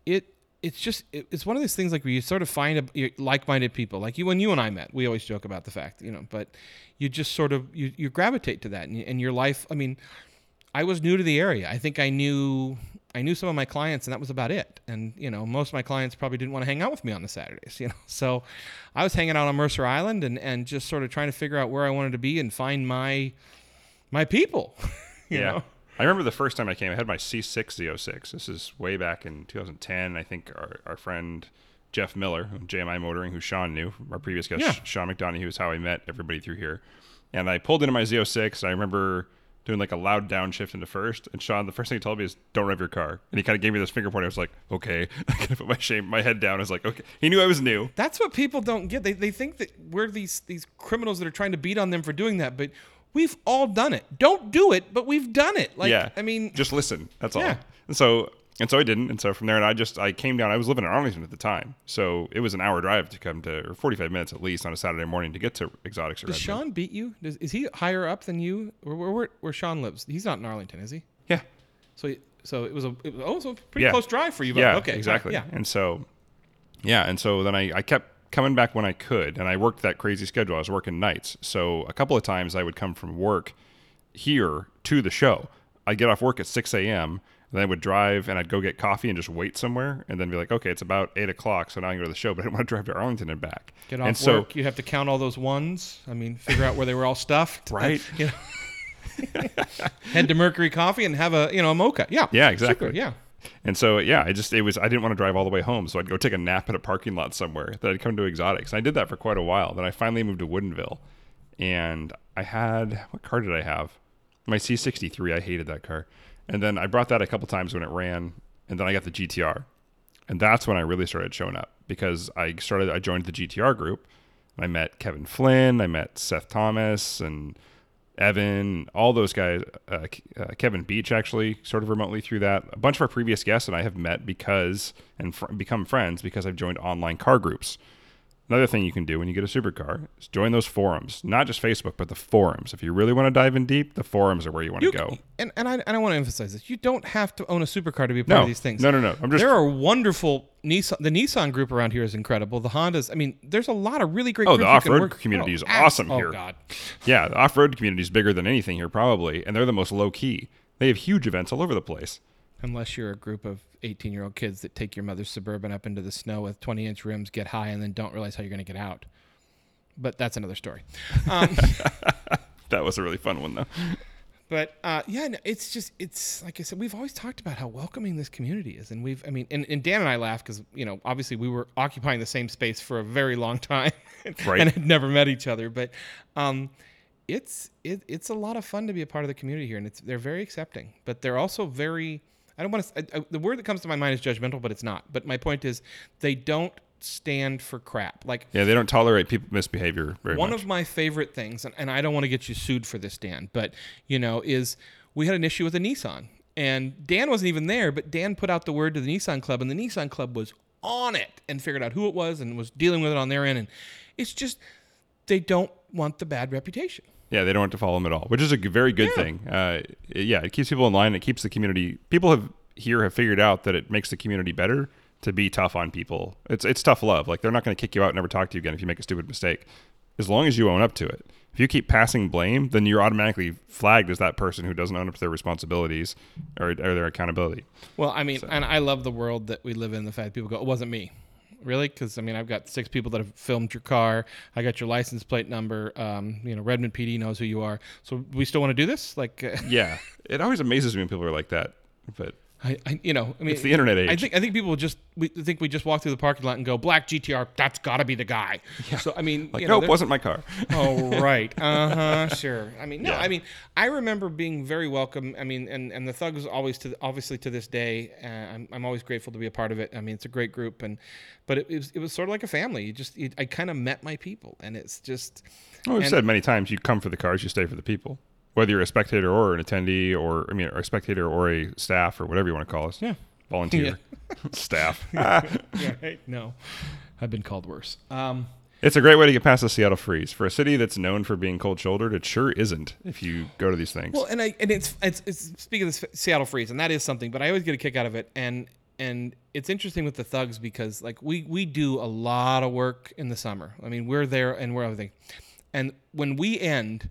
it it's just it, it's one of those things like where you sort of find a, like-minded people. Like you when you and I met we always joke about the fact you know but you just sort of you, you gravitate to that and, and your life I mean I was new to the area. I think I knew I knew some of my clients and that was about it. And you know most of my clients probably didn't want to hang out with me on the Saturdays you know? So I was hanging out on Mercer Island and and just sort of trying to figure out where I wanted to be and find my my people you yeah. know I remember the first time I came, I had my C6 Z06. This is way back in 2010. I think our, our friend Jeff Miller, JMI Motoring, who Sean knew, our previous guest, Yeah. Sean McDonough, is how I met everybody through here. And I pulled into my Z06, and I remember doing like a loud downshift into first. And Sean, the first thing he told me is, "Don't rev your car." And he kind of gave me this finger point. I was like, "Okay." I kind of put my shame, my head down. I was like, "Okay." He knew I was new. That's what people don't get. They, they think that we're these these criminals that are trying to beat on them for doing that, but we've all done it. Don't do it, but we've done it. Like yeah. I mean, just listen. That's all. Yeah. And so And so I didn't. And so from there, and I just I came down. I was living in Arlington at the time, so it was an hour drive to come to, or 45 minutes at least on a Saturday morning to get to Exotics or Does Redmond. Sean beat you? Does, is he higher up than you? Where, where, where Sean lives? He's not in Arlington, is he? Yeah, So, so it was a it was, oh, so a pretty Yeah. close drive for you. But yeah, okay, exactly. Yeah, And so, yeah, and so then I, I kept coming back when I could, and I worked that crazy schedule. I was working nights, so a couple of times I would come from work here to the show. I'd get off work at 6 a.m. Then I would drive and I'd go get coffee and just wait somewhere, and then be like, okay, it's about eight o'clock, so now I can go to the show. But I didn't want to drive to Arlington and back. Get off and so, work. You have to count all those ones. I mean, figure out where they were all stuffed. Right. You know. Head to Mercury Coffee and have a you know a mocha. Yeah. Yeah, Super, exactly. Yeah. And so yeah, I just it was I didn't want to drive all the way home, so I'd go take a nap at a parking lot somewhere. that I'd come to Exotics. And I did that for quite a while. Then I finally moved to Woodinville, and I had what car did I have? My C63. I hated that car. And then I brought that a couple times when it ran, and then I got the GTR, and that's when I really started showing up because I started I joined the GTR group. I met Kevin Flynn, I met Seth Thomas, and Evan, all those guys, uh, uh, Kevin Beach actually, sort of remotely through that. A bunch of our previous guests and I have met because and fr- become friends because I've joined online car groups. Another thing you can do when you get a supercar is join those forums, not just Facebook, but the forums. If you really want to dive in deep, the forums are where you want You to go. c- and and I, and I want to emphasize this. You don't have to own a supercar to be part No, of these things. no, no, no. I'm just there are wonderful Nissan. The Nissan group around here is incredible. The Hondas. I mean, there's a lot of really great. Oh, the can off-road community is ah, awesome oh, here. God. yeah, the off-road community is bigger than anything here probably, and they're the most low key. They have huge events all over the place. Unless you're a group of 18 year old kids that take your mother's suburban up into the snow with 20 inch rims, get high, and then don't realize how you're going to get out. But that's another story. Um, That was a really fun one though. But uh, yeah, no, it's just it's like I said, we've always talked about how welcoming this community is, and we've I mean, and, and Dan and I laugh because you know obviously we were occupying the same space for a very long time, Right. and had never met each other, but um, it's it, it's a lot of fun to be a part of the community here, and it's they're very accepting, but they're also very I don't want to I, I, the word that comes to my mind is judgmental, but it's not. But my point is they don't stand for crap like Yeah, they don't tolerate people misbehavior very one much. of my favorite things, and, and I don't want to get you sued for this, Dan, but you know, is we had an issue with a Nissan, and Dan wasn't even there, but Dan put out the word to the Nissan Club, and the Nissan Club was on it and figured out who it was and was dealing with it on their end, and it's just they don't want the bad reputation. Yeah, they don't want to follow them at all, which is a very good Yeah. thing. Uh, it- yeah, it keeps people in line. It keeps the community. People have here have figured out that it makes the community better to be tough on people. It's it's tough love. Like they're not going to kick you out and never talk to you again if you make a stupid mistake, as long as you own up to it. If you keep passing blame, then you're automatically flagged as that person who doesn't own up to their responsibilities or, or their accountability. Well, I mean, and I love the world that we live in. The fact people go, it wasn't me. Really? Because I mean, I've got six people that have filmed your car. I got your license plate number. Um, you know, Redmond PD knows who you are. So we still want to do this? Like, uh, Yeah, it always amazes me when people are like that. But I, I, you know, I mean, it's the internet age. I think I think people just we think we just walk through the parking lot and go black GTR. That's got to be the guy. So I mean, like, you know, nope, wasn't my car. Oh right, uh huh, sure. I mean, no, Yeah. I mean, I remember being very welcome. I mean, and and the thugs always to obviously to this day, uh, I'm I'm always grateful to be a part of it. I mean, it's a great group, and but it, it was it was sort of like a family. You just you, I kind of met my people, and it's just Well, we've And- said many times, you come for the cars, you stay for the people. Whether you're a spectator or an attendee, or I mean, or a spectator or a staff, or whatever you want to call us. Yeah. Volunteer, staff. yeah, right? no, I've been called worse. Um, It's a great way to get past the Seattle freeze. For a city that's known for being cold-shouldered, it sure isn't. If you go to these things, Well, and I and it's it's, it's speaking of the Seattle freeze, and that is something. But I always get a kick out of it, and and it's interesting with the thugs because like we we do a lot of work in the summer. I mean, we're there and we're everything, and when we end.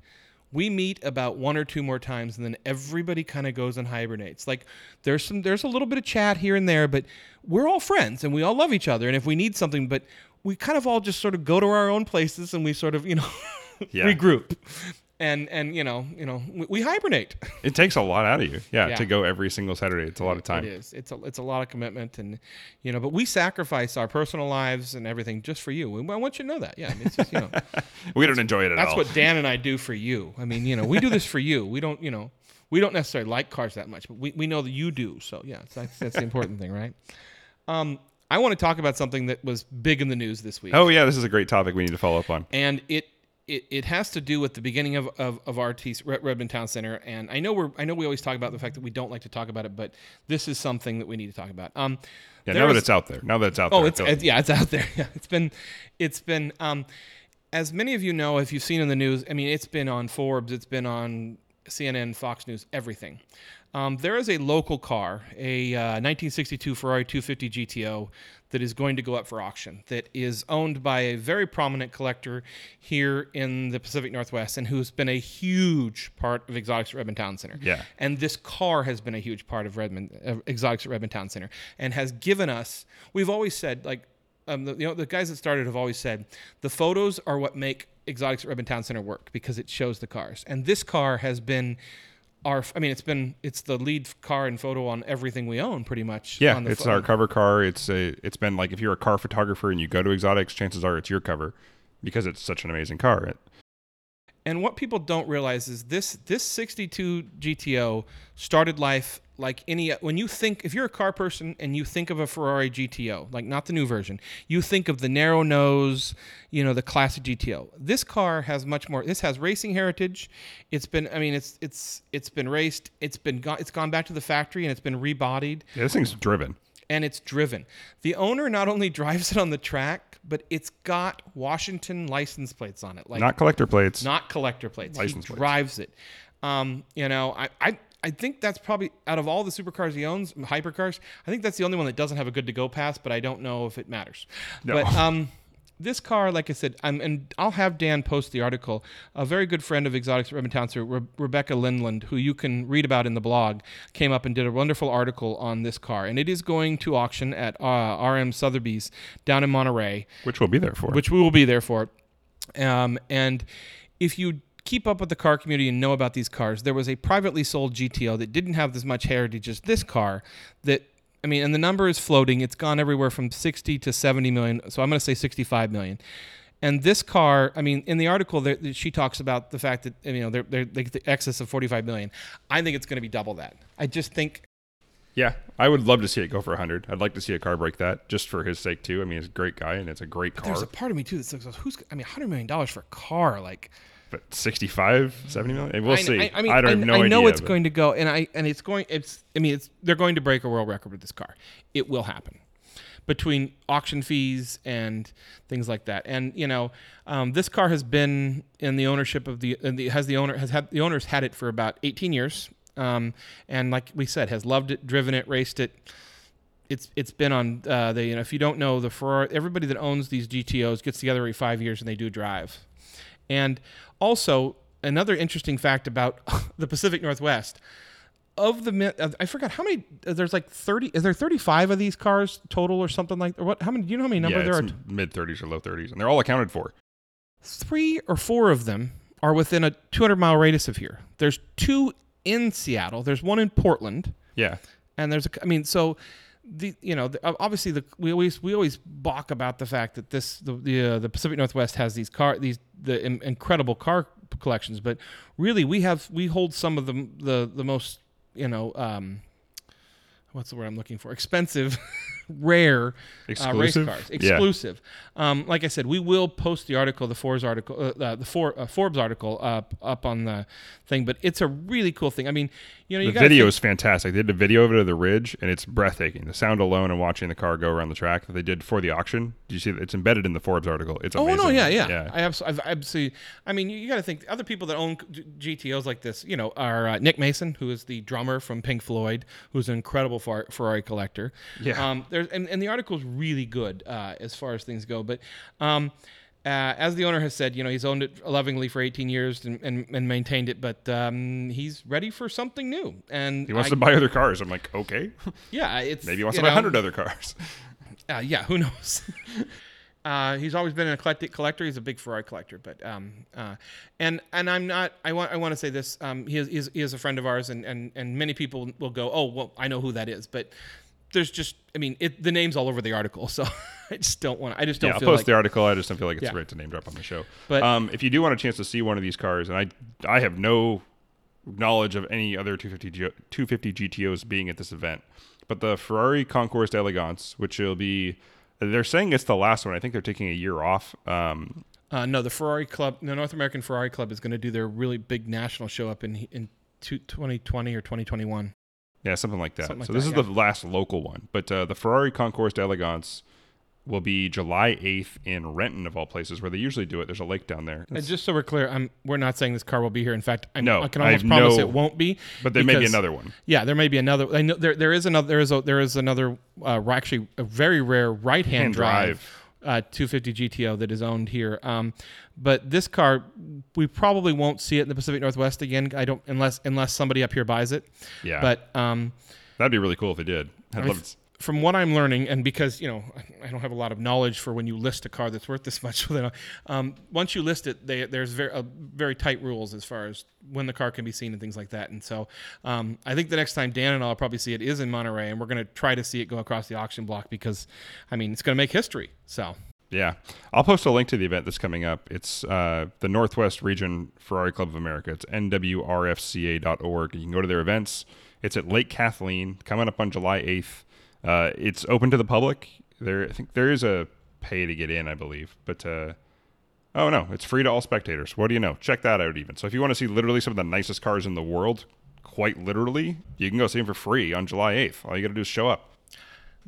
We meet about one or two more times, and then everybody kind of goes and hibernates. Like there's some, there's a little bit of chat here and there, but we're all friends and we all love each other. And if we need something, but we kind of all just sort of go to our own places and we sort of, you know, Yeah. regroup, and and you know, you know, we, we hibernate. it takes a lot out of you. Yeah, Yeah. to go every single Saturday, it's a lot of time. It is. It's a it's a lot of commitment, and you know, but we sacrifice our personal lives and everything just for you. And I want you to know that. Yeah, I mean, it's just you know, We don't enjoy it at that's all. what Dan and I do for you. I mean, you know, we do this for you. We don't, you know, we don't necessarily like cars that much, but we, we know that you do. So yeah, that's that's the important thing, right? Um, I want to talk about something that was big in the news this week. oh yeah, this is a great topic we need to follow up on. and it it, it has to do with the beginning of, of, of RT Redmond Town Center, and I know we're I know we always talk about the fact that we don't like to talk about it, but this is something that we need to talk about. Um, Yeah, now that it's out there. Now that it's out Oh, there. It's, it's yeah, it's out there. Yeah, it's been, it's been. Um, as many of you know, if you've seen in the news, I mean, it's been on Forbes, it's been on CNN, Fox News, everything. Um, there is a local car, a uh, 1962 Ferrari 250 GTO, that is going to go up for auction. That is owned by a very prominent collector here in the Pacific Northwest, and who's been a huge part of Exotics at Redmond Town Center. Yeah. And this car has been a huge part of Redmond uh, Exotics at Redmond Town Center, and has given us. We've always said like, um, the, you know, the guys that started have always said the photos are what make Exotics at Redmond Town Center work because it shows the cars, and this car has been. Our, I mean, it's been it's the lead car and photo on everything we own, pretty much. yeah, on the it's our cover car. It's a. It's been like if you're a car photographer and you go to Exotics, chances are it's your cover because it's such an amazing car. It, And what people don't realize is this this 62 GTO started life like any when you think if you're a car person and you think of a Ferrari GTO, like not the new version, you think of the narrow nose, you know, the classic GTO. This car has much more this has racing heritage. It's been I mean it's it's it's been raced, it's been gone it's gone back to the factory and it's been rebodied yeah, this thing's driven. and it's driven. The owner not only drives it on the track, but it's got Washington license plates on it. Like Not collector plates. not collector plates. License he plates. drives it. Um, you know, I, I I think that's probably out of all the supercars he owns, hypercars, I think that's the only one that doesn't have a good to go pass. But I don't know if it matters. No. But um, this car, like I said, I'm, and I'll have Dan post the article. A very good friend of Exotics at Redmond Town, Center, Re- Rebecca Lindland, who you can read about in the blog, came up and did a wonderful article on this car, and it is going to auction at uh, RM Sotheby's down in Monterey which we'll be there for. which we will be there for. Um, and if you keep up with the car community and know about these cars, there was a privately sold GTO that didn't have as much heritage as this car. That I mean, and the number is floating. It's gone everywhere from 60 to 70 million. So I'm going to say 65 million. And this car, I mean, in the article, she talks about the fact that you know they're, they're like the excess of 45 million. I think it's going to be double that. I just think yeah, I would love to see it go for 100. I'd like to see a car break that just for his sake too. I mean, he's a great guy and it's a great car. there's a part of me too that says, "Who's? I mean, 100 million dollars for a car, like." But 65, 70 million? We'll I, see. I, I mean, I don't I, no I know idea, it's but- going to go, and I and it's going. It's. I mean, it's. They're going to break a world record with this car. It will happen between auction fees and things like that. And you know, um, this car has been in the ownership of the, the has the owner has had the owners had it for about 18 years. Um, and like we said, has loved it, driven it, raced it. It's it's been on uh, the you know if you don't know the Ferrari everybody that owns these GTOs gets together every five years and they do drive. And also another interesting fact about the Pacific Northwest of the uh, I forgot how many there's like 30 is there 35 of these cars total or something like that. or what how many do you know how many number yeah, there are mid 30s or low 30s, and they're all accounted for. three or four of them are within a 200 mile radius of here there's two in Seattle there's one in Portland Yeah, and there's a I mean so the you know the, obviously the we always we always balk about the fact that this the the, uh, the Pacific Northwest has these car these the in, incredible car collections but really we have we hold some of the the the most you know um what's the word I'm looking for expensive rare Exclusive? uh, race cars Yeah. exclusive um, like I said we will post the article the Forbes article uh, uh, the For, uh, Forbes article up up on the thing but it's a really cool thing I mean you know you the video think- is fantastic. They did a video of it of the ridge, and it's breathtaking. The sound alone and watching the car go around the track that they did for the auction. Did you see that? It's embedded in the Forbes article. It's Oh no, yeah, yeah. yeah. I absolutely, absolutely. I mean, you, got to think other people that own GTOs like this. You know, are uh, Nick Mason, who is the drummer from Pink Floyd, who's an incredible Ferrari collector. Yeah. Um. There's and, and the article is really good uh, as far as things go. But um, uh, as the owner has said, you know, he's owned it lovingly for 18 years and, and, and maintained it, but um, he's ready for something new. And He wants I- to buy other cars. I'm like, okay, yeah, it's maybe he wants to buy 100 other cars. uh, yeah, who knows? uh, he's always been an eclectic collector. He's a big Ferrari collector, but um, uh, and and I'm not. I want I want to say this. Um, he is, he is he is a friend of ours, and and and many people will go, oh well, I know who that is, but there's just I mean it, the name's all over the article, so I just don't want. I just don't yeah, I'll post like the article. I just don't feel like it's Yeah. right to name drop on the show. But- um, if you do want a chance to see one of these cars, and I, I have no knowledge of any other 250 G- 250 GTOs being at this event, but the Ferrari Concours d'Elegance, which will be, they're saying it's the last one. I think they're taking a year off. Um, Uh, no, the Ferrari Club, the North American Ferrari Club, is going to do their really big national show up in in two- 2020 or 2021. Yeah, something like that. Something like so this that, is the last local one, but uh, the Ferrari Concours d'Elegance will be July 8th in Renton, of all places, where they usually do it. There's a lake down there. And just so we're clear, I'm we're not saying this car will be here. In fact, I, No, I can almost have promise no- it won't be. but there may be another one. Yeah, there may be another. I know there there is another. There is a there is another. Uh, actually, a very rare right hand Hand drive. drive. Uh, 250 GTO that is owned here, um, but this car we probably won't see it in the Pacific Northwest again. I don't unless unless somebody up here buys it. Yeah, But um, that'd be really cool if they did. I'd love to. From what I'm learning, and because you know I don't have a lot of knowledge for when you list a car that's worth this much, it, um, once you list it, they, there's very uh, very tight rules as far as when the car can be seen and things like that. And so um, I think the next time Dan and I'll probably see it is in Monterey, and we're going to try to see it go across the auction block because I mean it's going to make history. So Yeah, I'll post a link to the event that's coming up. It's uh, the Northwest Region Ferrari Club of America. It's nwrfca.org. You can go to their events. It's at Lake Kathleen, coming up on July 8th. Uh, it's open to the public. There, I think there is a pay to get in, I believe, but uh, oh no, it's free to all spectators. What do you know? Check that out even. So if you want to see literally some of the nicest cars in the world, quite literally, you can go see them for free on July 8th. All you got to do is show up.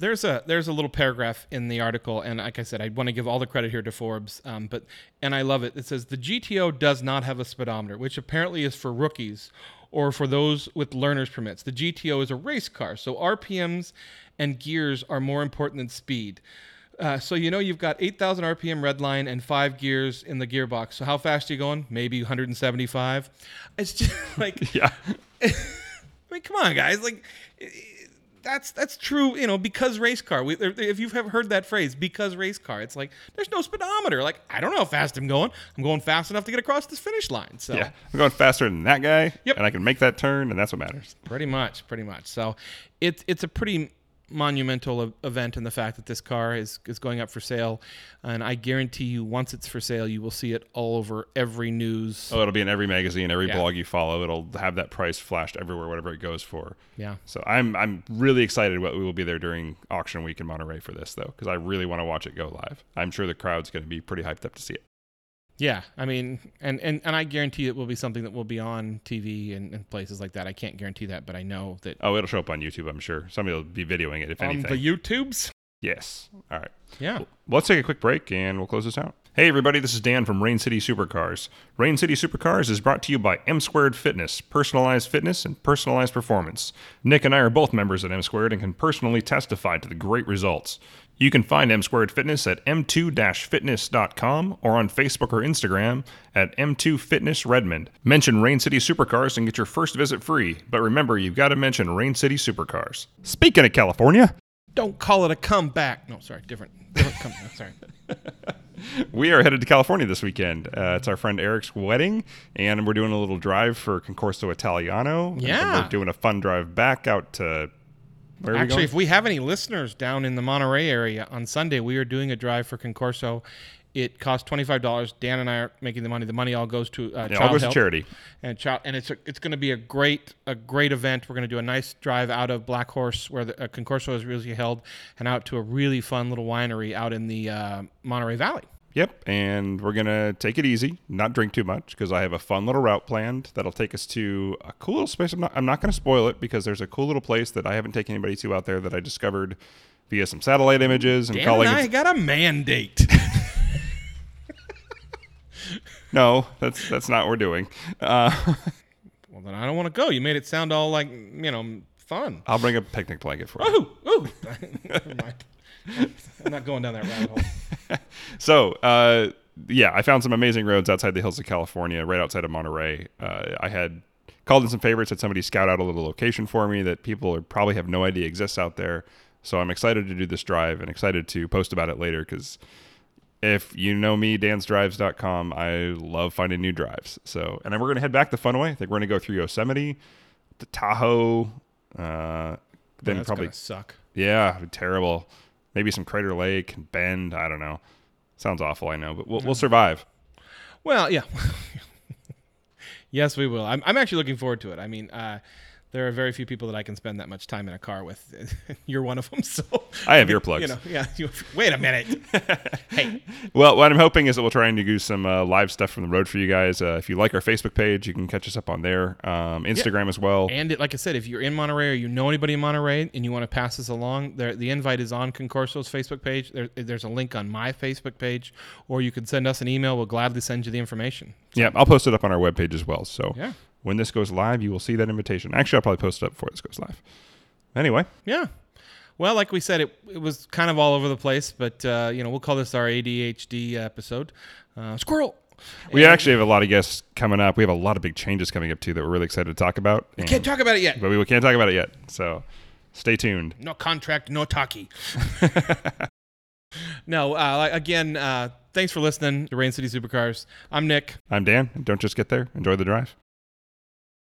There's a there's a little paragraph in the article, and like I said, I want to give all the credit here to Forbes, um, but and I love it. It says the GTO does not have a speedometer, which apparently is for rookies or for those with learner's permits. The GTO is a race car, so RPMs and gears are more important than speed. Uh, so you know you've got 8,000 RPM red line and five gears in the gearbox. So how fast are you going? Maybe 175. It's just like Yeah. I mean, come on, guys. Like, that's that's true. You know, because race car. We, if you've heard that phrase, because race car, it's like there's no speedometer. Like, I don't know how fast I'm going. I'm going fast enough to get across this finish line. So, Yeah. I'm going faster than that guy, Yep. and I can make that turn, and that's what matters. pretty much, pretty much. So, it's it's a pretty monumental event in the fact that this car is is going up for sale, and I guarantee you, once it's for sale, you will see it all over every news. Oh, it'll be in every magazine, every Yeah. blog you follow. It'll have that price flashed everywhere, whatever it goes for. Yeah. So I'm I'm really excited what we will be there during auction week in Monterey for this though, because I really want to watch it go live. I'm sure the crowd's going to be pretty hyped up to see it. Yeah, I mean, and, and, and I guarantee it will be something that will be on TV and, and places like that. I can't guarantee that, but I know that Oh, it'll show up on YouTube. I'm sure somebody will be videoing it if on anything. the YouTubes. yes. All right. Yeah. Well, let's take a quick break and we'll close this out. Hey, everybody, this is Dan from Rain City Supercars. Rain City Supercars is brought to you by M Squared Fitness, personalized fitness and personalized performance. Nick and I are both members at M Squared and can personally testify to the great results. You can find M Squared Fitness at m2-fitness.com or on Facebook or Instagram at M2Fitness Redmond. Mention Rain City Supercars and get your first visit free, but remember, you've got to mention Rain City Supercars. Speaking of California, Don't call it a comeback. No, sorry, different. different come, sorry. we are headed to California this weekend. Uh, it's our friend Eric's wedding, and we're doing a little drive for Concorso Italiano. And Yeah. we're doing a fun drive back out to. Where we Actually, going? if we have any listeners down in the Monterey area on Sunday, we are doing a drive for Concorso. It costs twenty five dollars. Dan and I are making the money. The money all goes to uh, child all goes to charity. and child, and it's a, it's going to be a great a great event. We're going to do a nice drive out of Black Horse, where the uh, Concorso is really held, and out to a really fun little winery out in the uh, Monterey Valley. Yep, and we're gonna take it easy, not drink too much, because I have a fun little route planned that'll take us to a cool little space. I'm not, I'm not gonna spoil it because there's a cool little place that I haven't taken anybody to out there that I discovered via some satellite images and Dan calling. and I got a mandate. no, that's that's not what we're doing. Uh, well, then I don't want to go. You made it sound all like you know fun. I'll bring a picnic blanket for you. Ooh, ooh. I'm not going down that rabbit hole. So, uh, yeah, I found some amazing roads outside the hills of California, right outside of Monterey. Uh, I had called in some favorites, had somebody scout out a little location for me that people are, probably have no idea exists out there. So I'm excited to do this drive and excited to post about it later because if you know me, dansdrives.com, I love finding new drives. So, and then we're going to head back the fun way. I think we're going to go through Yosemite, to Tahoe, uh, then That's probably suck. yeah, terrible. Maybe some Crater Lake, and Bend. I don't know. Sounds awful, I know, but we'll, we'll survive. Well, yeah. yes, we will. I'm, I'm actually looking forward to it. I mean, uh, there are very few people that I can spend that much time in a car with. You're one of them. So I have earplugs. you know, yeah. You, wait a minute. hey, Well, what I'm hoping is that we'll try and do some uh, live stuff from the road for you guys. Uh, if you like our Facebook page, you can catch us up on there. Um, Instagram as well. and it, like I said, if you're in Monterey or you know anybody in Monterey and you want to pass this along, there, the invite is on Concorso's Facebook page. There, there's a link on my Facebook page, or you can send us an email. We'll gladly send you the information. yeah, I'll post it up on our webpage as well. So Yeah. When this goes live, you will see that invitation. Actually, I'll probably post it up before this goes live. Anyway, Yeah. Well, like we said, it, it was kind of all over the place, but uh, you know we'll call this our ADHD episode. Uh, squirrel. we And- actually have a lot of guests coming up. We have a lot of big changes coming up too that we're really excited to talk about. And- can't talk about it yet. but we can't talk about it yet. So stay tuned. No contract, no talkie. no, uh, again, uh, thanks for listening to Rain City Supercars. I'm Nick. I'm Dan. Don't just get there. Enjoy the drive.